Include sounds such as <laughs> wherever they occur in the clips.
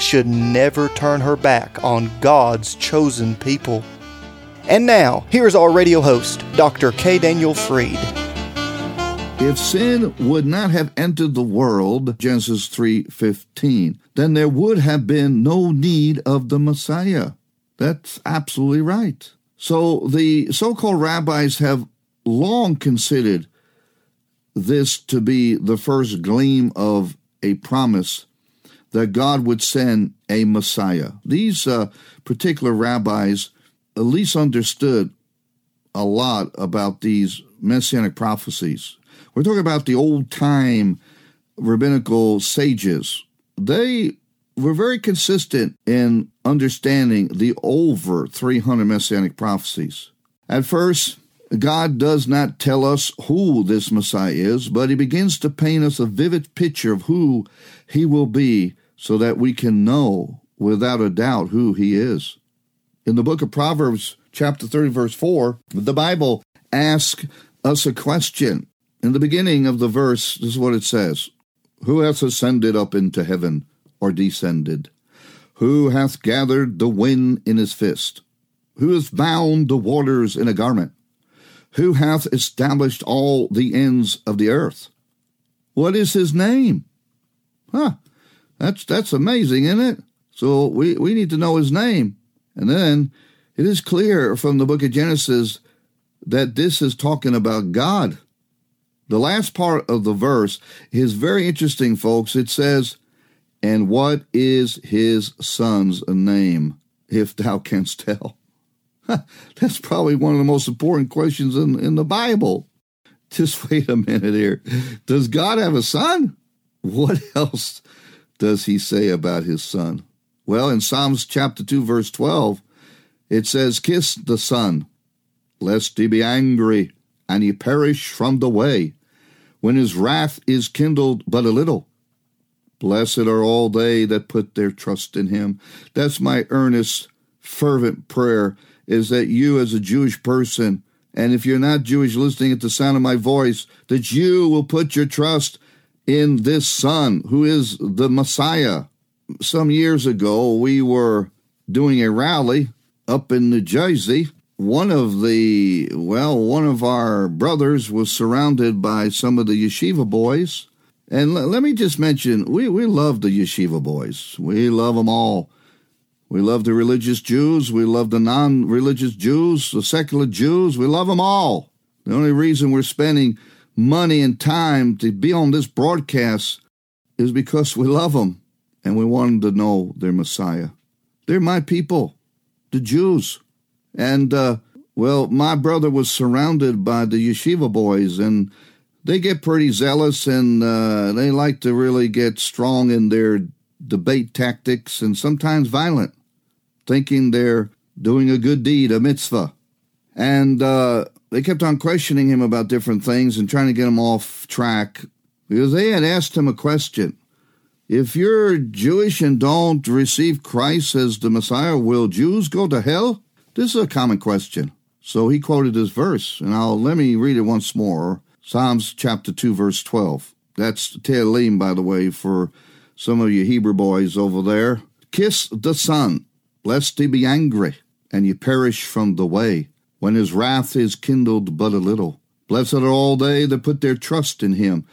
should never turn her back on God's chosen people. And now, here's our radio host, Dr. K. Daniel Fried. If sin would not have entered the world, Genesis 3:15, then there would have been no need of the Messiah. That's absolutely right. So the so-called rabbis have long considered this to be the first gleam of a promise that God would send a Messiah. These uh, particular rabbis at least understood a lot about these messianic prophecies. We're talking about the old time rabbinical sages. They were very consistent in understanding the over 300 messianic prophecies. At first, God does not tell us who this Messiah is, but he begins to paint us a vivid picture of who he will be so that we can know without a doubt who he is. In the book of Proverbs, chapter 30, verse 4, the Bible asks us a question. In the beginning of the verse, this is what it says Who hath ascended up into heaven, or descended? Who hath gathered the wind in his fist? Who hath bound the waters in a garment? Who hath established all the ends of the earth? What is his name? Huh. That's that's amazing, isn't it? So we, we need to know his name. And then it is clear from the book of Genesis that this is talking about God. The last part of the verse is very interesting, folks. It says, And what is his son's name, if thou canst tell? <laughs> That's probably one of the most important questions in, in the Bible. Just <laughs> wait a minute here. Does God have a son? What else does he say about his son? Well, in Psalms chapter 2, verse 12, it says, Kiss the Son, lest he be angry and he perish from the way, when his wrath is kindled but a little. Blessed are all they that put their trust in him. That's my earnest, fervent prayer, is that you as a Jewish person, and if you're not Jewish listening at the sound of my voice, that you will put your trust in this son who is the Messiah. Some years ago, we were doing a rally up in New Jersey. One of the, well, one of our brothers was surrounded by some of the yeshiva boys. And l- let me just mention, we, we love the yeshiva boys. We love them all. We love the religious Jews. We love the non religious Jews, the secular Jews. We love them all. The only reason we're spending money and time to be on this broadcast is because we love them and we want them to know their Messiah. They're my people, the Jews. And, uh, well, my brother was surrounded by the yeshiva boys, and they get pretty zealous and uh, they like to really get strong in their debate tactics and sometimes violent, thinking they're doing a good deed, a mitzvah. And uh, they kept on questioning him about different things and trying to get him off track because they had asked him a question. If you're Jewish and don't receive Christ as the Messiah, will Jews go to hell? This is a common question. So he quoted this verse, and I'll let me read it once more. Psalms chapter 2, verse 12. That's Tehillim, by the way, for some of you Hebrew boys over there. Kiss the Son, lest he be angry, and you perish from the way when his wrath is kindled but a little. Blessed are all they that put their trust in him.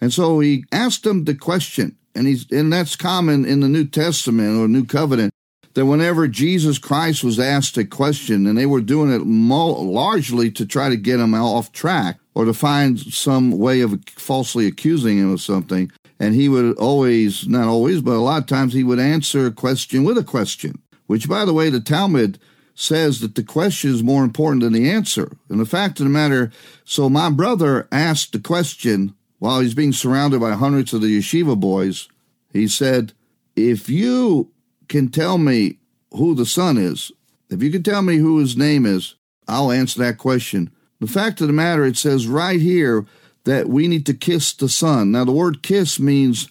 And so he asked them the question, and he's and that's common in the New Testament or New Covenant, that whenever Jesus Christ was asked a question, and they were doing it mo- largely to try to get him off track or to find some way of falsely accusing him of something, and he would always, not always, but a lot of times he would answer a question with a question, which, by the way, the Talmud says that the question is more important than the answer. And the fact of the matter, so my brother asked the question while he's being surrounded by hundreds of the yeshiva boys. He said, If you can tell me who the son is, If you can tell me who his name is, I'll answer that question. The fact of the matter, it says right here that we need to kiss the Son. Now, the word kiss means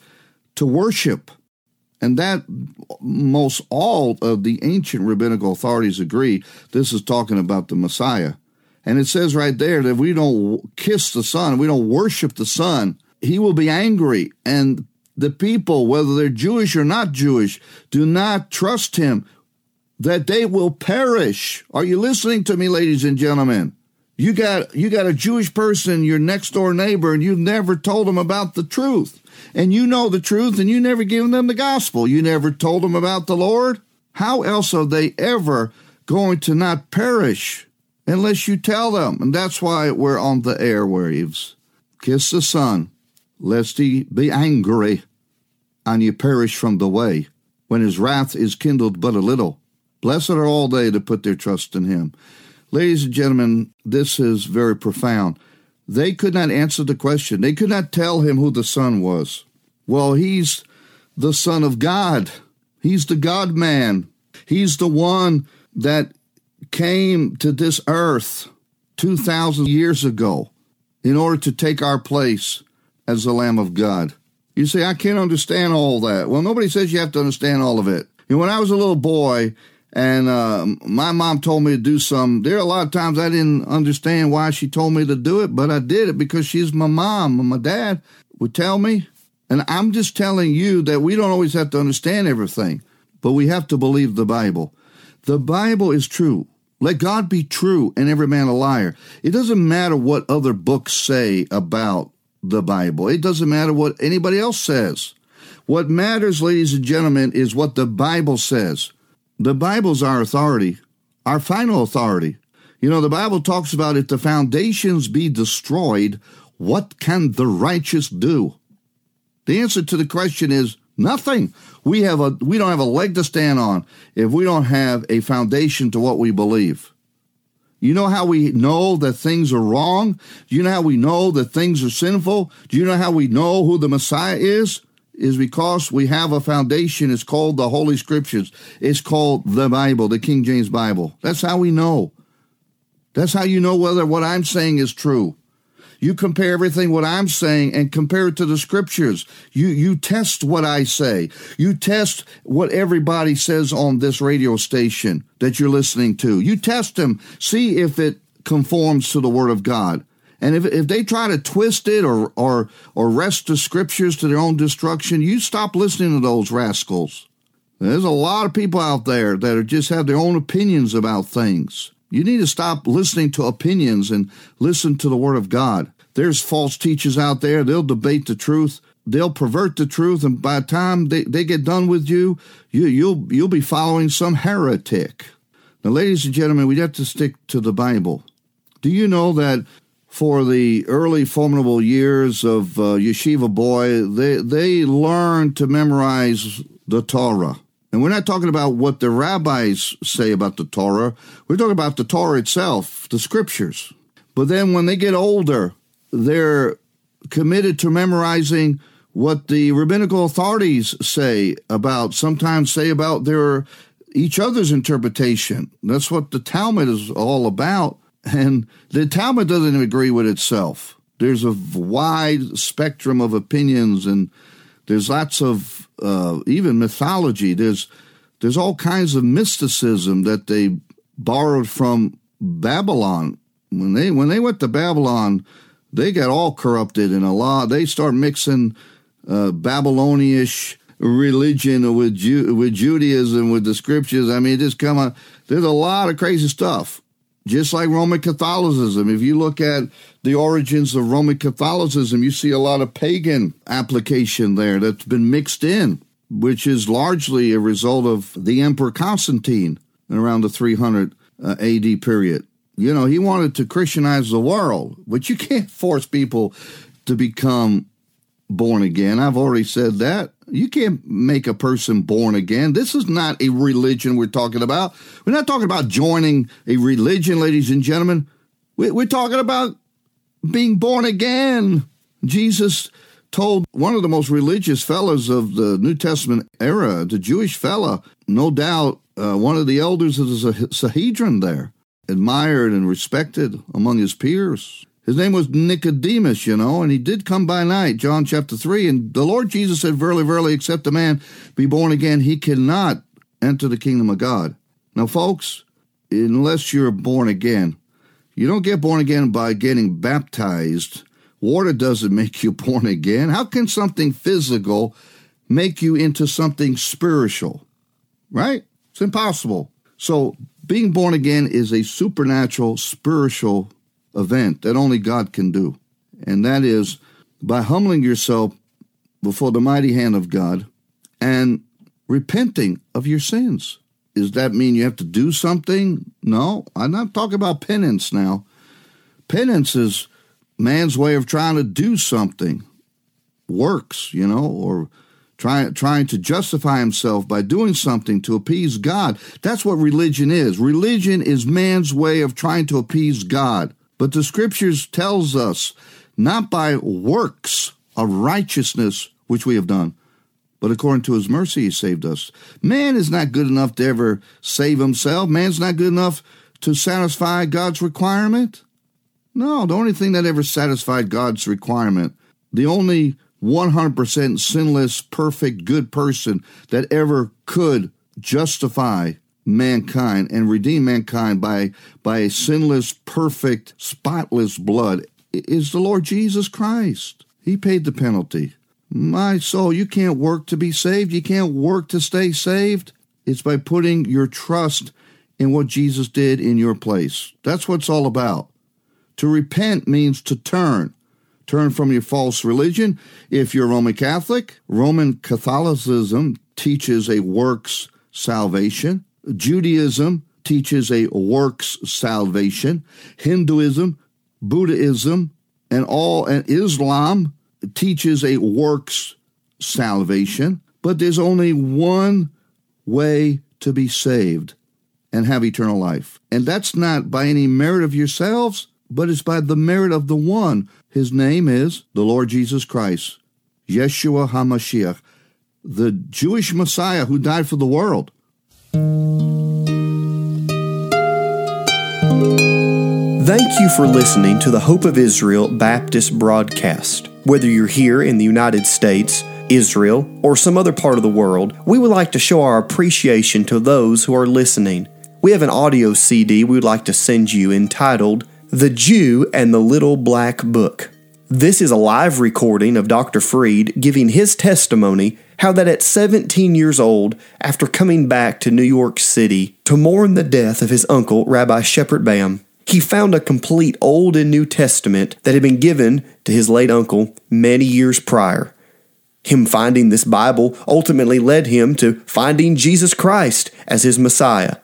to worship. And that most all of the ancient rabbinical authorities agree this is talking about the Messiah. And it says right there that if we don't kiss the Son, we don't worship the Son, he will be angry. And the people, whether they're Jewish or not Jewish, do not trust him, that they will perish. Are you listening to me, ladies and gentlemen? You got you got a Jewish person, your next door neighbor, and you've never told them about the truth. And you know the truth, and you never given them the gospel. You never told them about the Lord. How else are they ever going to not perish unless you tell them? And that's why we're on the airwaves. Kiss the Son, lest he be angry, and you perish from the way, when his wrath is kindled but a little. Blessed are all they that put their trust in him. Ladies and gentlemen, this is very profound. They could not answer the question. They could not tell him who the Son was. Well, he's the Son of God. He's the God man. He's the one that came to this earth 2,000 years ago in order to take our place as the Lamb of God. You say, I can't understand all that. Well, nobody says you have to understand all of it. And when I was a little boy, and uh, my mom told me to do some. There are a lot of times I didn't understand why she told me to do it, but I did it because she's my mom and my dad would tell me. And I'm just telling you that we don't always have to understand everything, but we have to believe the Bible. The Bible is true. Let God be true and every man a liar. It doesn't matter what other books say about the Bible. It doesn't matter what anybody else says. What matters, ladies and gentlemen, is what the Bible says. The Bible's our authority, our final authority. You know, the Bible talks about if the foundations be destroyed, what can the righteous do? The answer to the question is nothing. We have a we don't have a leg to stand on if we don't have a foundation to what we believe. You know how we know that things are wrong? Do you know how we know that things are sinful? Do you know how we know who the Messiah is? Is because we have a foundation. It's called the Holy Scriptures. It's called the Bible, the King James Bible. That's how we know. That's how you know whether what I'm saying is true. You compare everything what I'm saying and compare it to the scriptures. You you test what I say. You test what everybody says on this radio station that you're listening to. You test them, see if it conforms to the word of God. And if, if they try to twist it or, or, or wrest the scriptures to their own destruction, you stop listening to those rascals. There's a lot of people out there that are just have their own opinions about things. You need to stop listening to opinions and listen to the Word of God. There's false teachers out there. They'll debate the truth. They'll pervert the truth, and by the time they, they get done with you, you you'll you'll be following some heretic. Now, ladies and gentlemen, we have to stick to the Bible. Do you know that for the early formidable years of uh, yeshiva boy, they they learned to memorize the Torah. And we're not talking about what the rabbis say about the Torah. We're talking about the Torah itself, the scriptures. But then when they get older, they're committed to memorizing what the rabbinical authorities say about, sometimes say about their each other's interpretation. That's what the Talmud is all about. And the Talmud doesn't even agree with itself. There's a wide spectrum of opinions, and there's lots of uh, even mythology. There's there's all kinds of mysticism that they borrowed from Babylon. When they when they went to Babylon, they got all corrupted and a lot. They start mixing uh, Babylonish religion with Ju- with Judaism with the scriptures. I mean, just come on. There's a lot of crazy stuff just like Roman Catholicism. If you look at the origins of Roman Catholicism, you see a lot of pagan application there that's been mixed in, which is largely a result of the Emperor Constantine around the 300 uh, AD period. You know, he wanted to Christianize the world, but you can't force people to become born again. I've already said that. You can't make a person born again. This is not a religion we're talking about. We're not talking about joining a religion, ladies and gentlemen. We're talking about being born again. Jesus told one of the most religious fellows of the New Testament era, the Jewish fella, no doubt uh, one of the elders of the Sanhedrin there, admired and respected among his peers. His name was Nicodemus, you know, and he did come by night, John chapter 3. And the Lord Jesus said, Verily, verily, except a man be born again, he cannot enter the kingdom of God. Now, folks, unless you're born again, you don't get born again by getting baptized. Water doesn't <laughs> make you born again. How can something physical make you into something spiritual? Right? It's impossible. So, being born again is a supernatural, spiritual event that only God can do. And that is by humbling yourself before the mighty hand of God and repenting of your sins. Does that mean you have to do something? No, I'm not talking about penance now. Penance is man's way of trying to do something, works, you know, or trying trying to justify himself by doing something to appease God. That's what religion is. Religion is man's way of trying to appease God. But the scriptures tells us not by works of righteousness which we have done, but according to his mercy he saved us. Man is not good enough to ever save himself. Man's not good enough to satisfy God's requirement. No, the only thing that ever satisfied God's requirement, the only 100% sinless, perfect, good person that ever could justify mankind and redeem mankind by by a sinless, perfect, spotless blood is the Lord Jesus Christ. He paid the penalty. My soul, you can't work to be saved. You can't work to stay saved. It's by putting your trust in what Jesus did in your place. That's what it's all about. To repent means to turn. Turn from your false religion. If you're Roman Catholic, Roman Catholicism teaches a works salvation. Judaism teaches a works salvation. Hinduism, Buddhism, and all and Islam teaches a works salvation. But there's only one way to be saved and have eternal life. And that's not by any merit of yourselves, but it's by the merit of the one. His name is the Lord Jesus Christ, Yeshua HaMashiach, the Jewish Messiah who died for the world. Thank you for listening to the Hope of Israel Baptist broadcast. Whether you're here in the United States, Israel, or some other part of the world, we would like to show our appreciation to those who are listening. We have an audio CD we would like to send you entitled The Jew and the Little Black Book. This is a live recording of Dr. Fried giving his testimony how that at 17 years old, after coming back to New York City to mourn the death of his uncle, Rabbi Shepard Bam, he found a complete Old and New Testament that had been given to his late uncle many years prior. Him finding this Bible ultimately led him to finding Jesus Christ as his Messiah.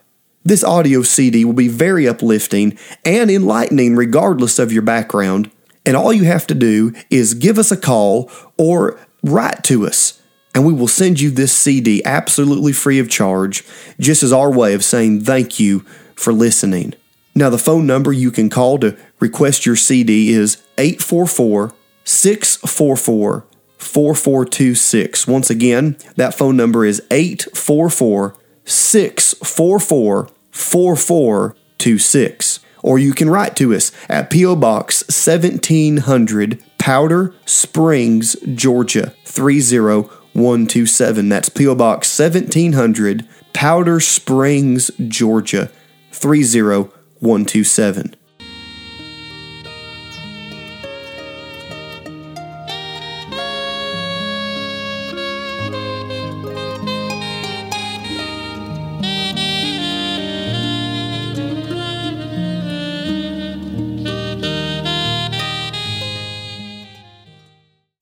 This audio CD will be very uplifting and enlightening regardless of your background, and all you have to do is give us a call or write to us and we will send you this CD absolutely free of charge, just as our way of saying thank you for listening. Now, the phone number you can call to request your CD is 844 644 4426. Once again, that phone number is 844 644 4426. Or you can write to us at P.O. Box 1700, Powder Springs, Georgia 30127. That's P.O. Box 1700, Powder Springs, Georgia 30127.